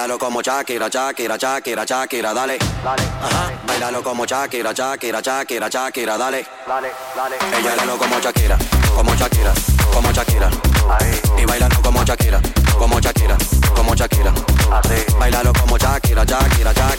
Bailalo como Shakira, Shakira, Shakira, Shakira, dale. Ajá. Bailalo como Shakira, Shakira, Shakira, Shakira, dale. Y bailalo como Shakira, como Shakira, como Shakira. Y bailalo como Shakira, como Shakira, como Shakira. Bailalo como Shakira, Shakira, Shakira,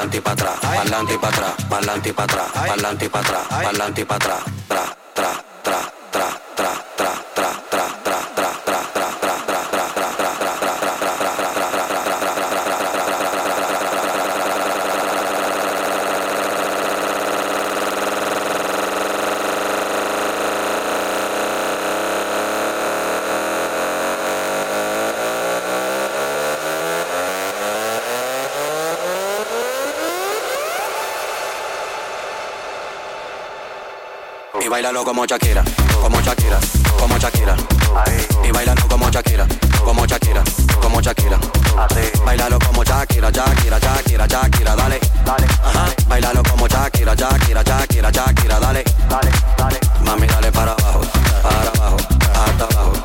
pa'lante pa' atrás, pa'lante pa' atrás, pa'lante pa' atrás, pa'lante pa' atrás, pa'lante pa' atrás, tra, tra. Bailalo como Shakira, como Shakira, como Shakira. Y bailalo como Shakira, como Shakira, como Shakira. Bailalo como Shakira, Shakira, Shakira, Shakira, dale. Ajá. Bailalo como Shakira, Shakira, Shakira, Shakira, dale. Mami, dale para abajo, para abajo, hasta abajo.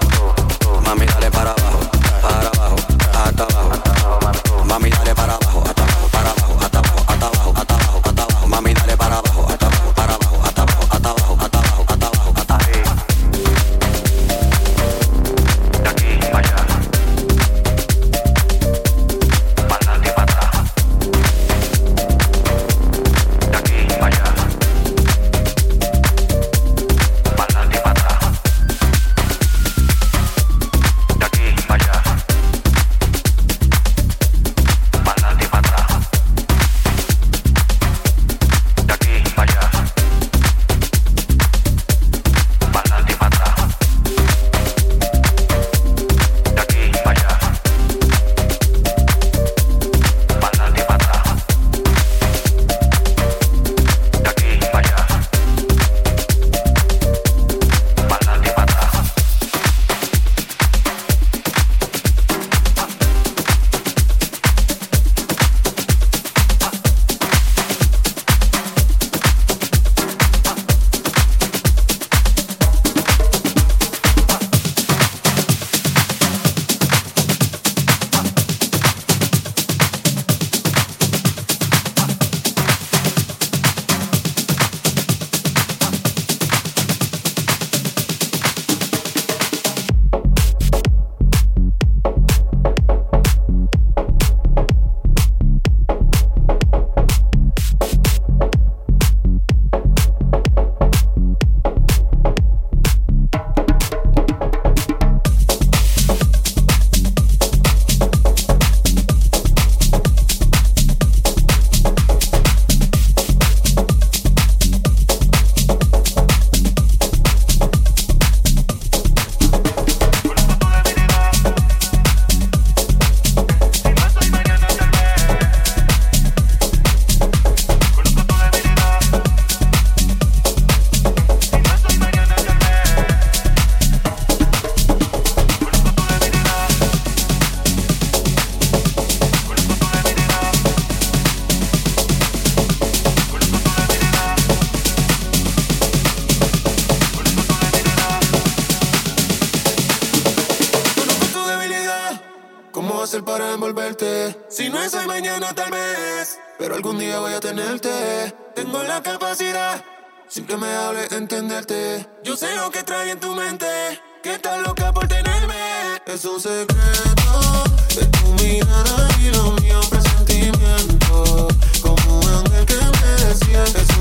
Pero algún día voy a tenerte. Tengo la capacidad. Sin que me hable, entenderte. Yo sé lo que trae en tu mente. Que estás loca por tenerme. Es un secreto de tu mirada y lo mío un presentimiento. Como un ángel que me desciende.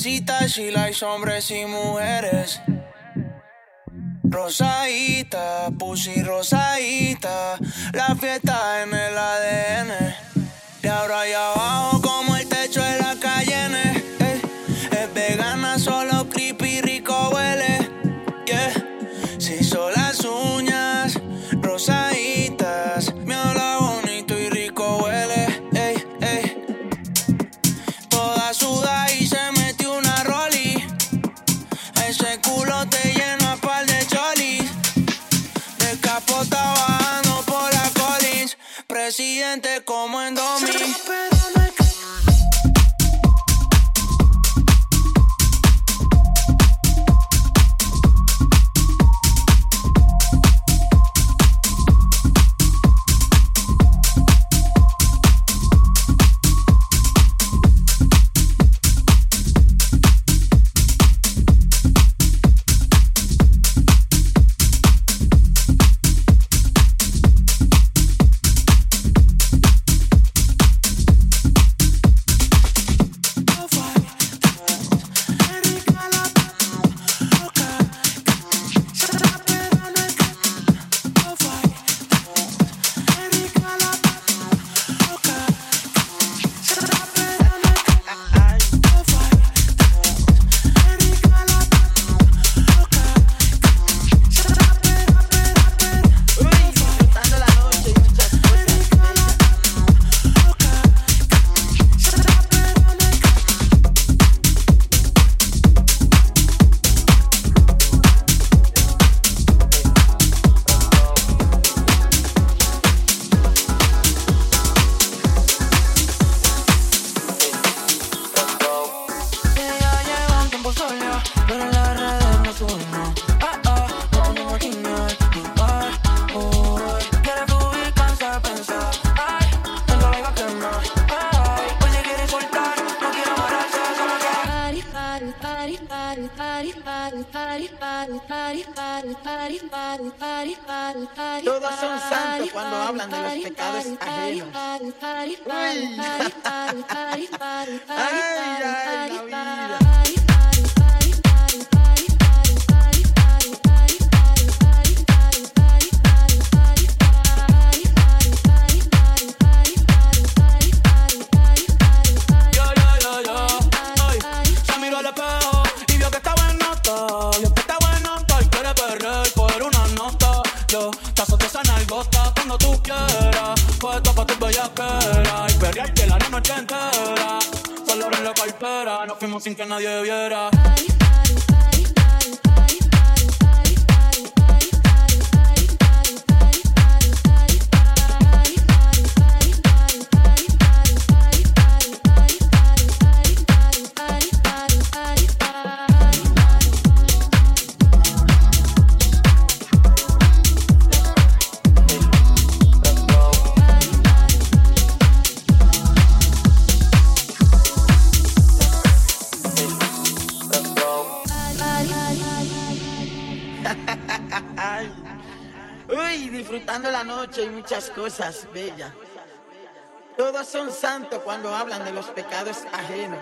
Mujercitas y likes, hombres y mujeres. Rosadita, pussy rosadita, la fiesta en el ADN. De ahora y abajo muchas cosas bellas. Todos son santos cuando hablan de los pecados ajenos.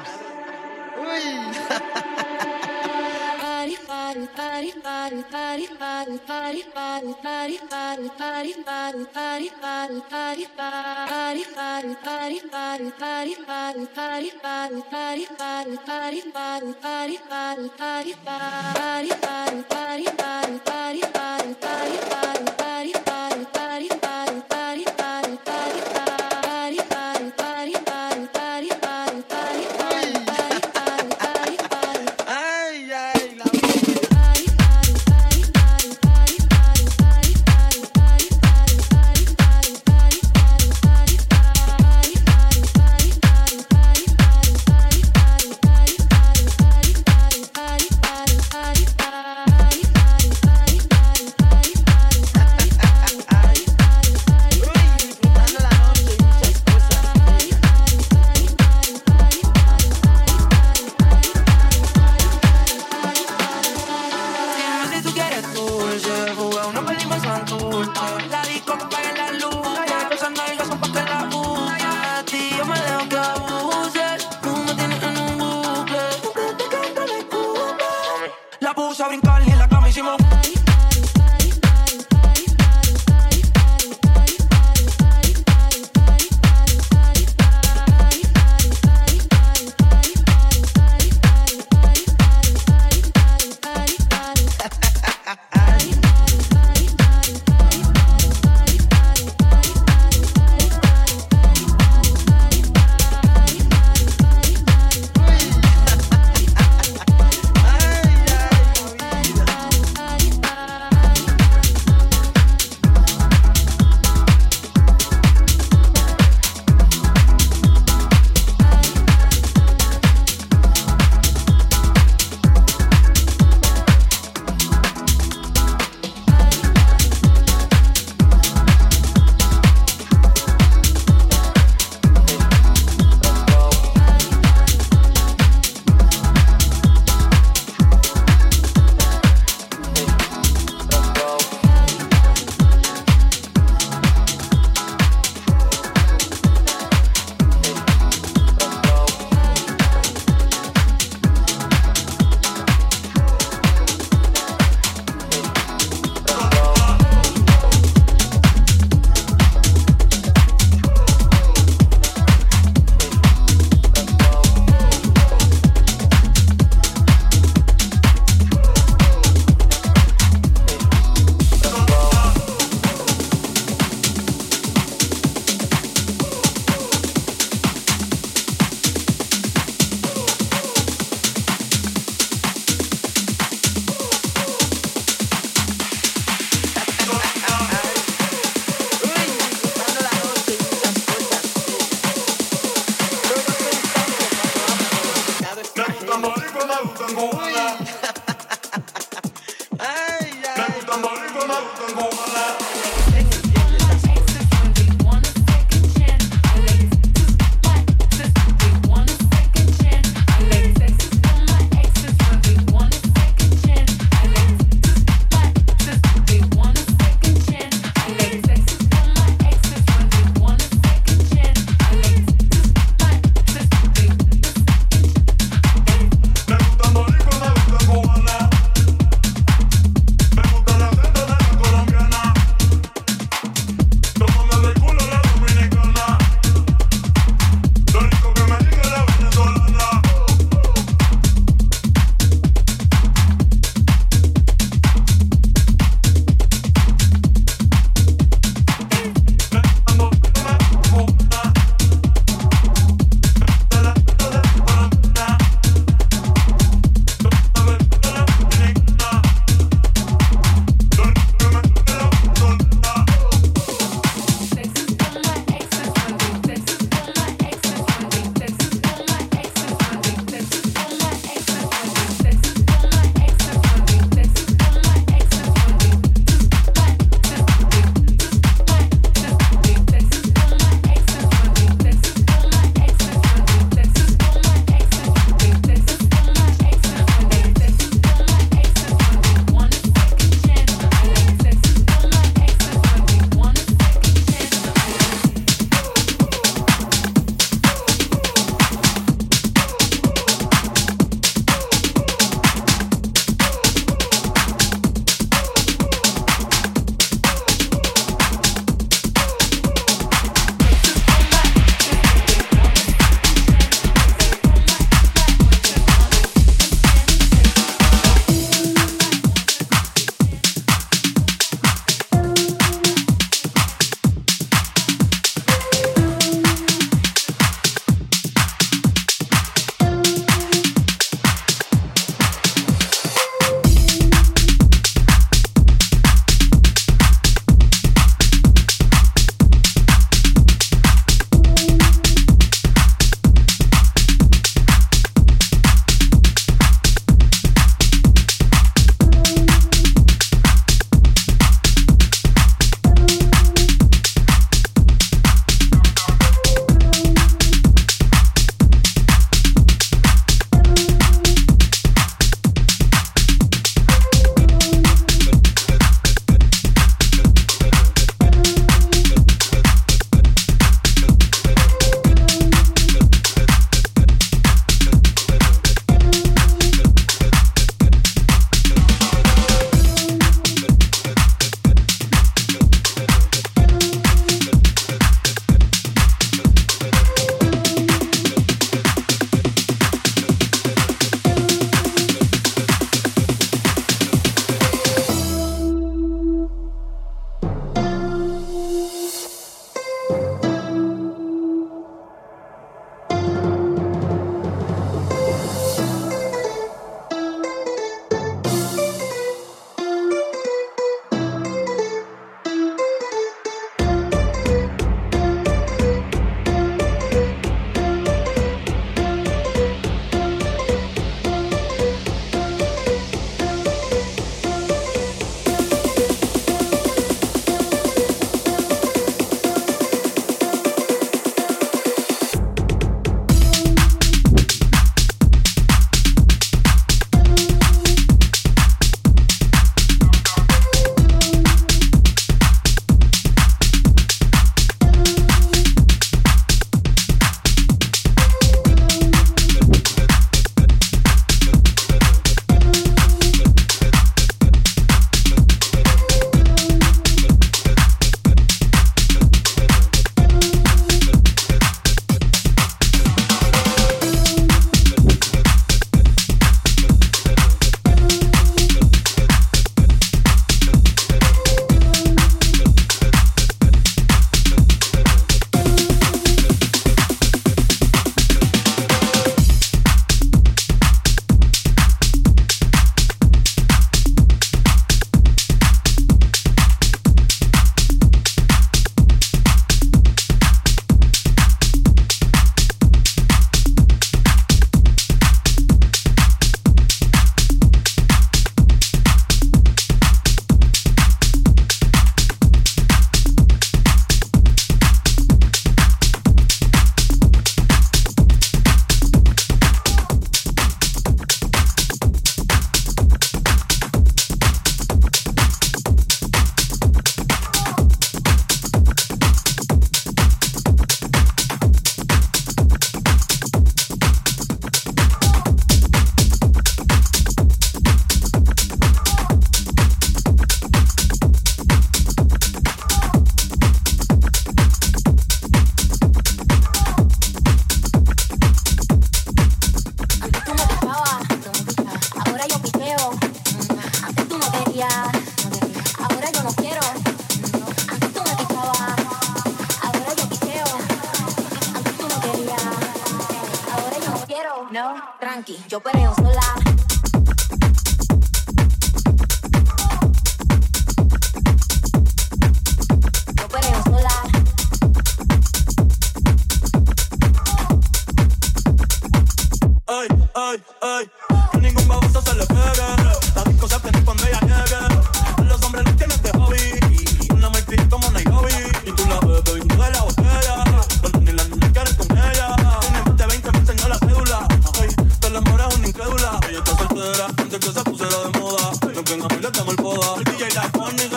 I wanna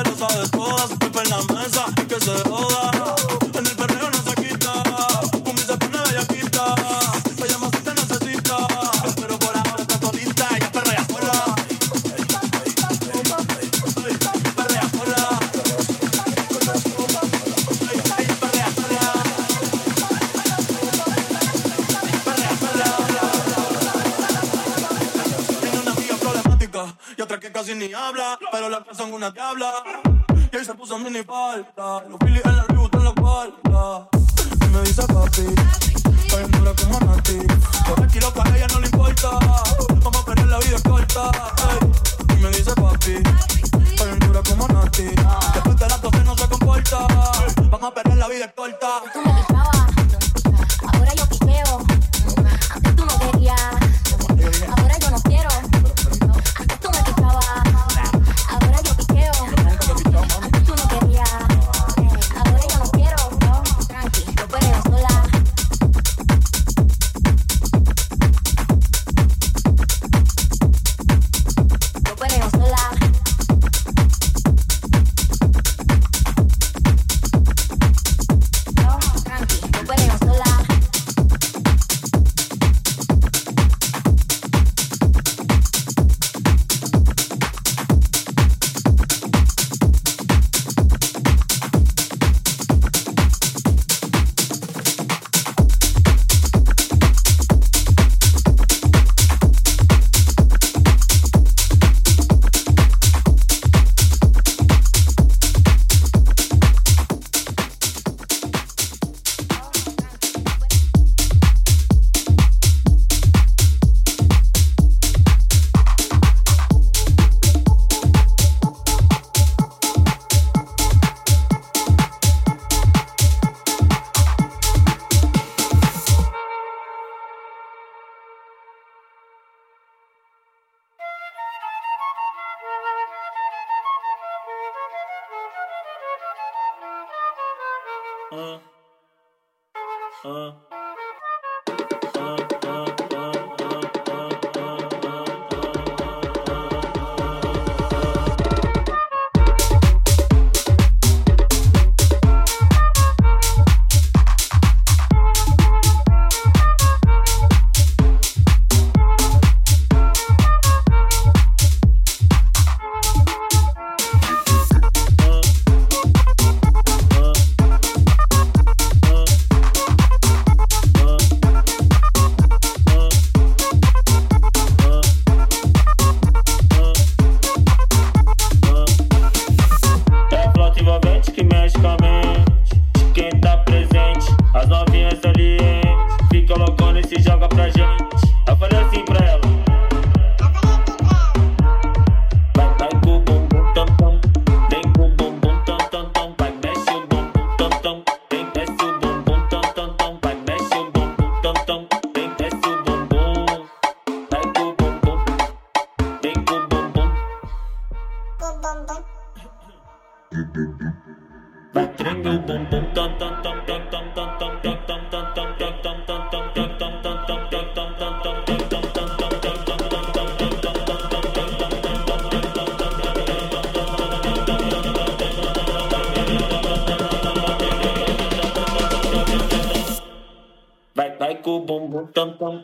Vai, vai com o bumbum tam tam.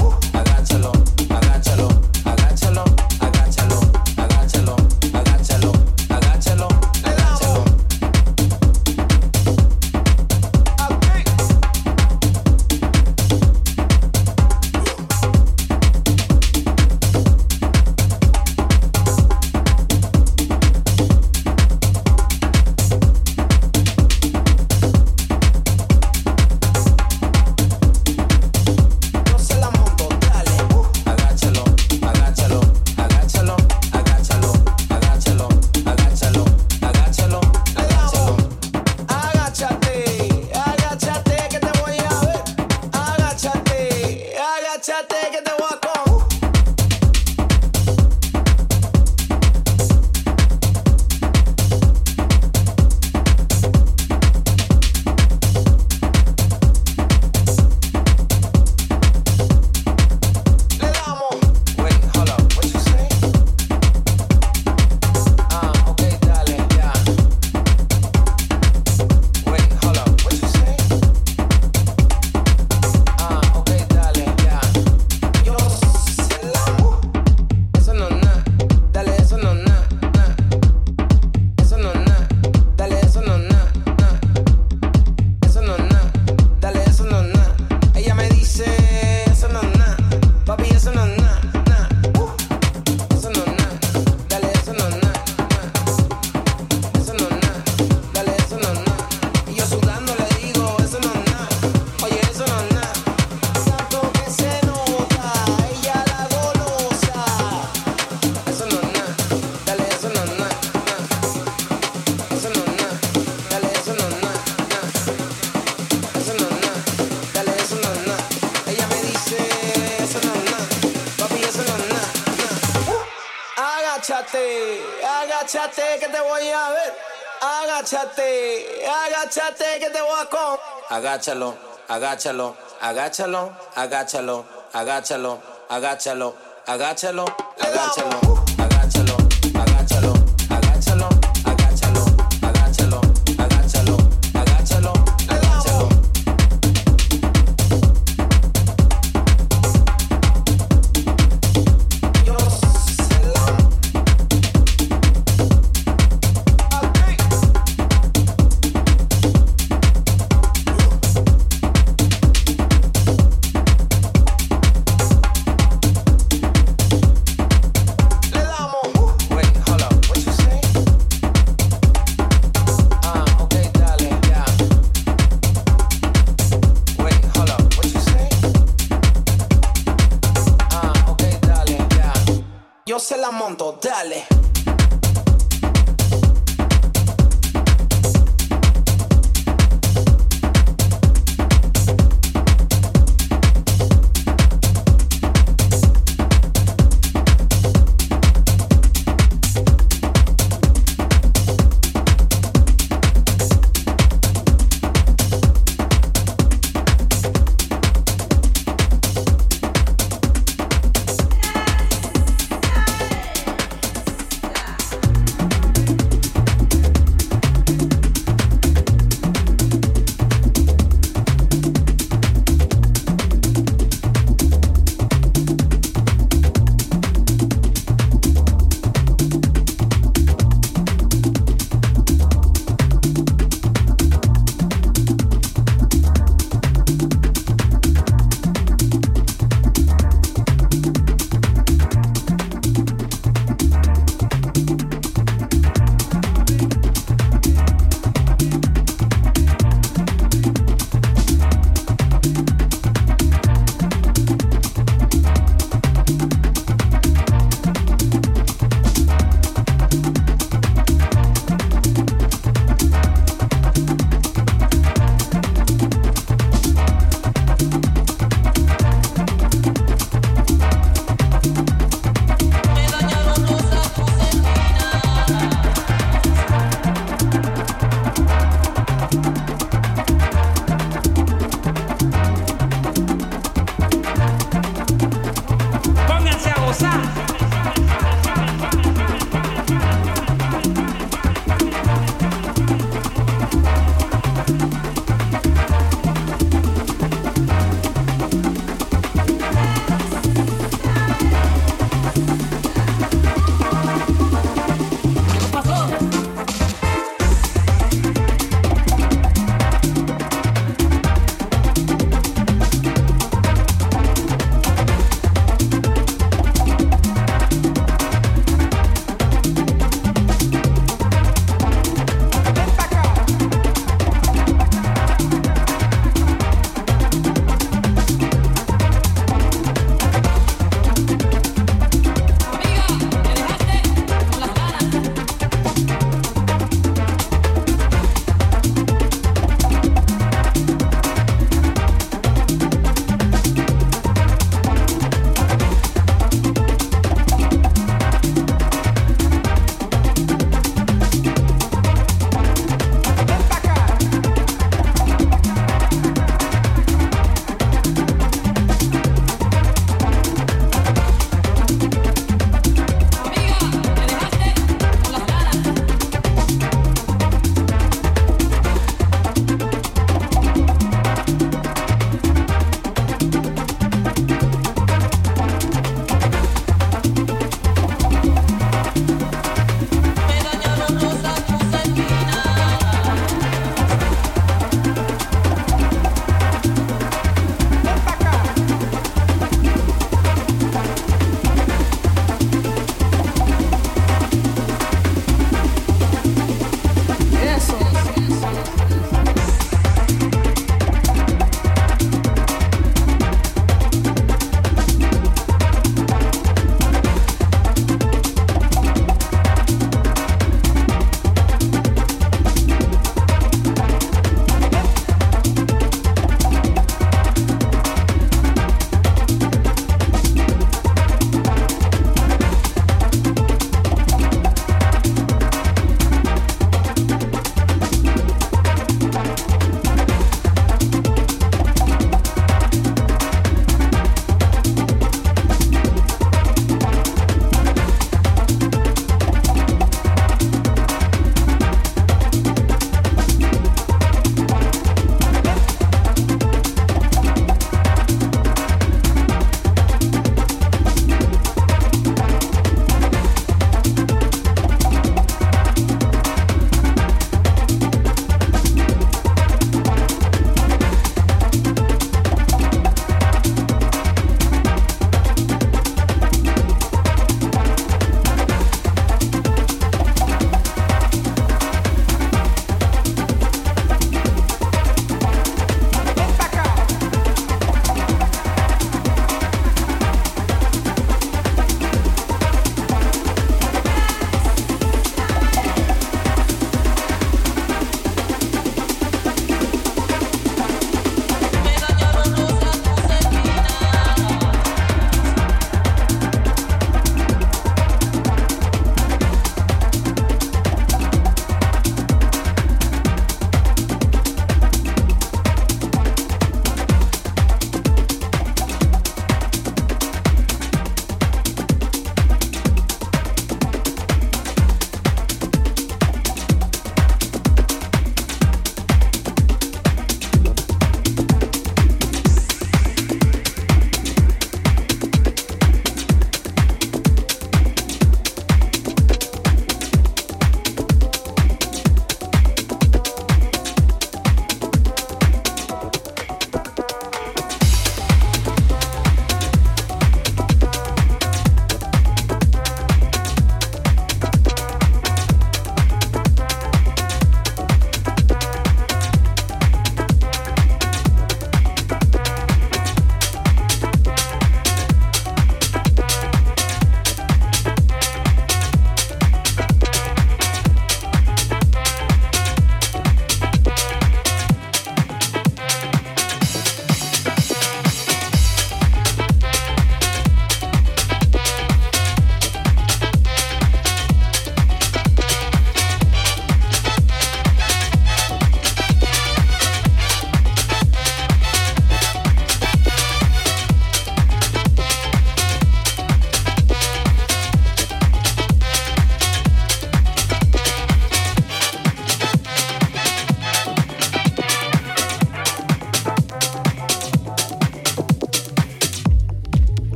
take it, te walk home. Agáchalo, agáchalo, agáchalo, agáchalo, agáchalo, agáchalo, agáchalo, agáchalo.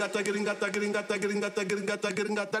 gringata gringata gringata gringata gringata gringata gringata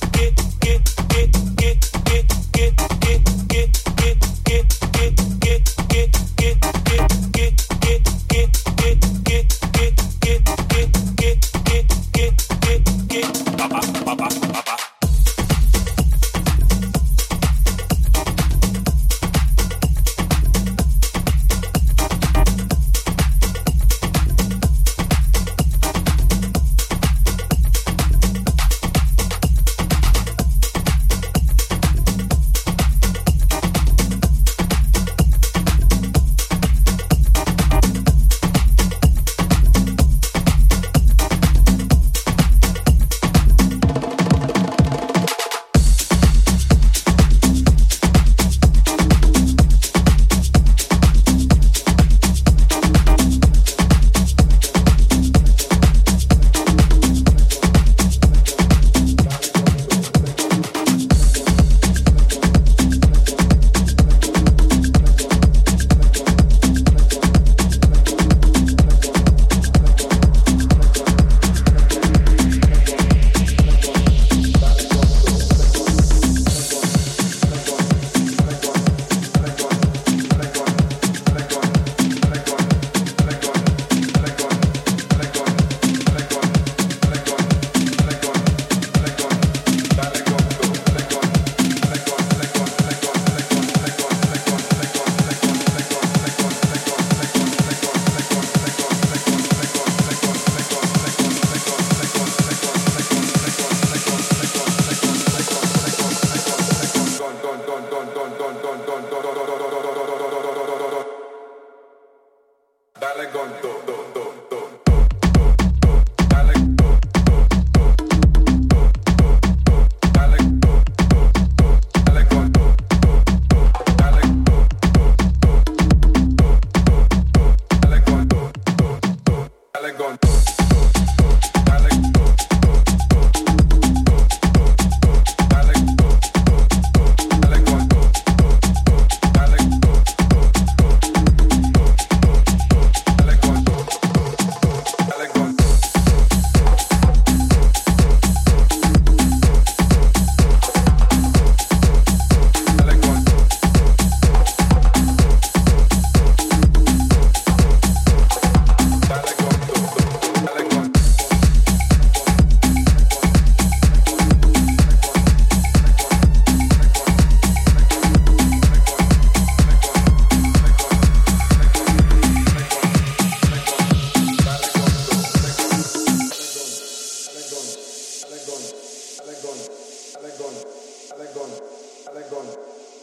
Aragon,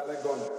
Aragon.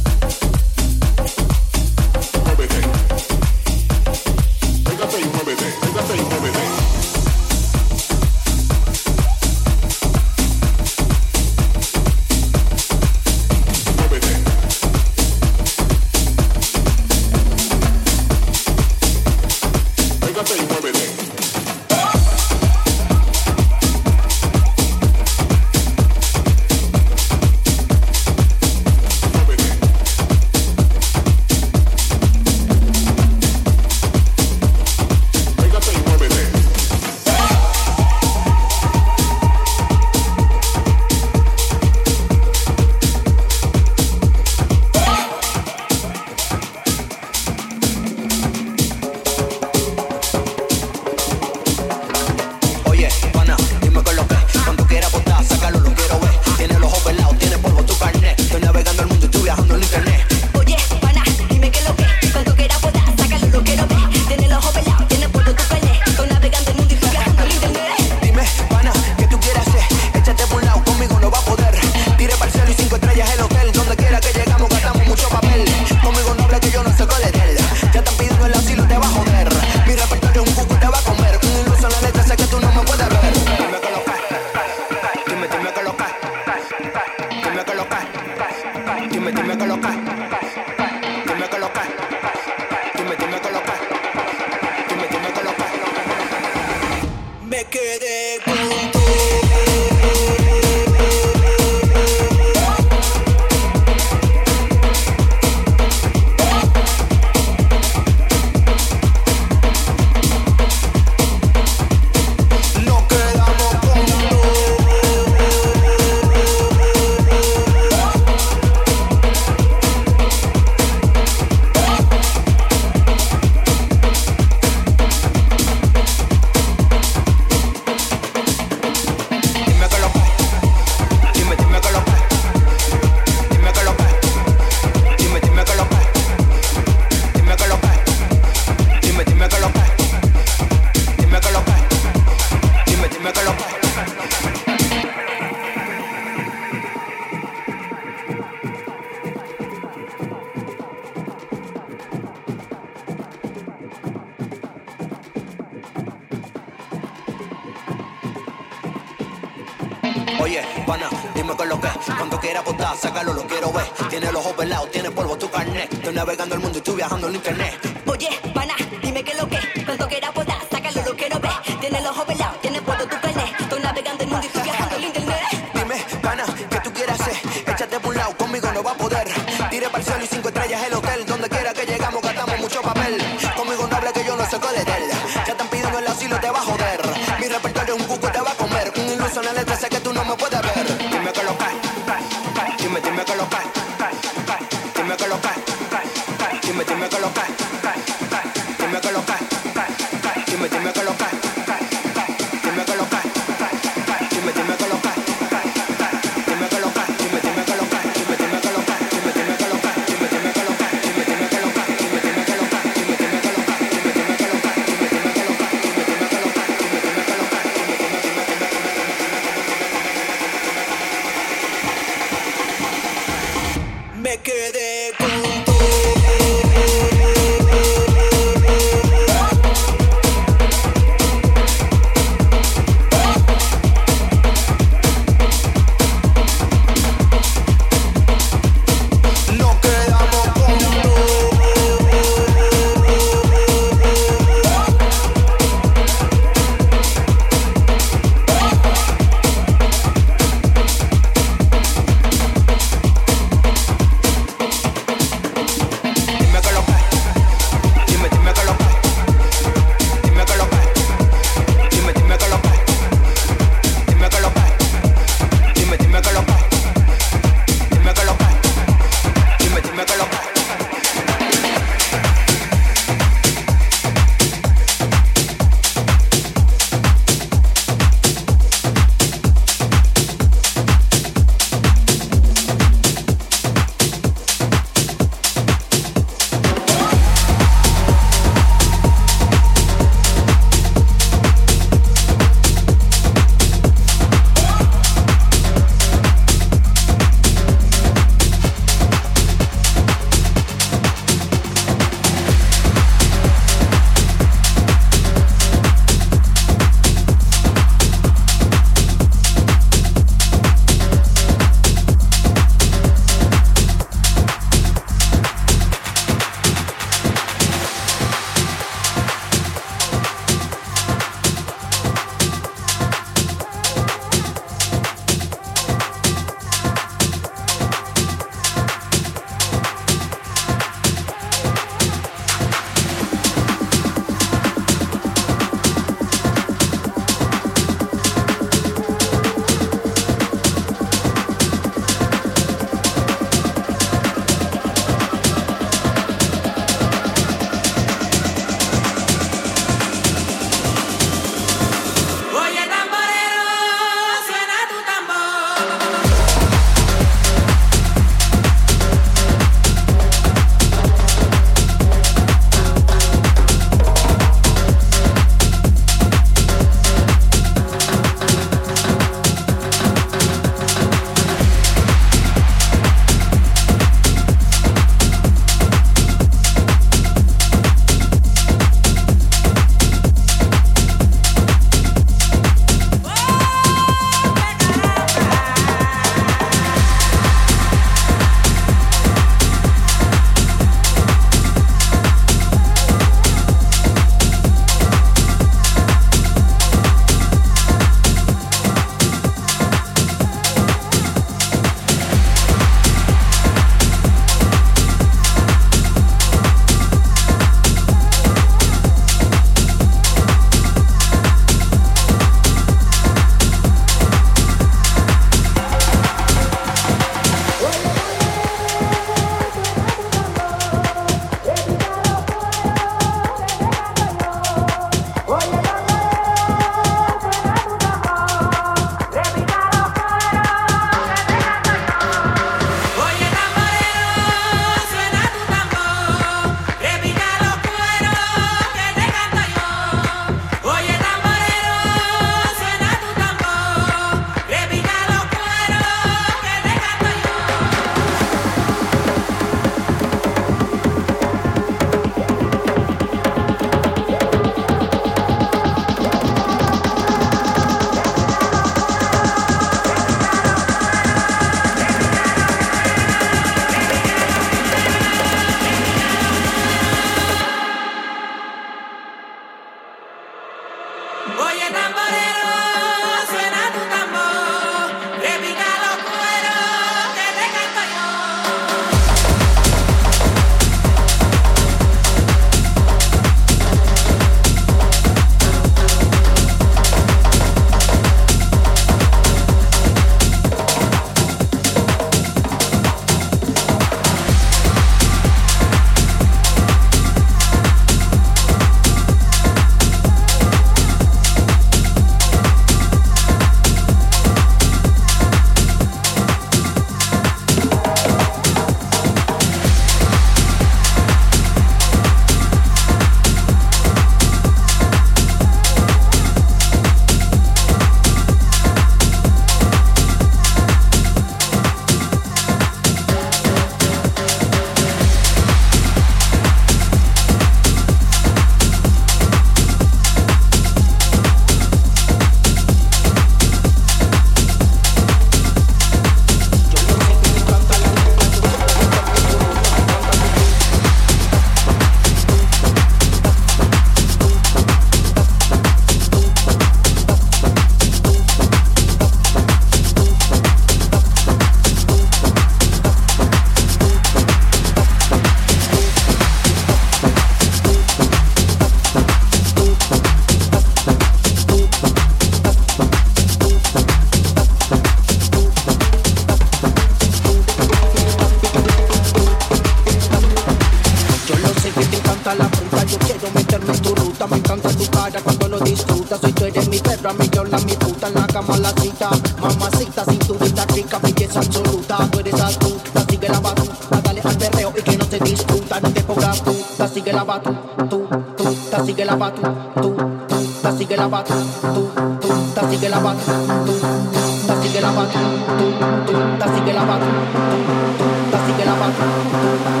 La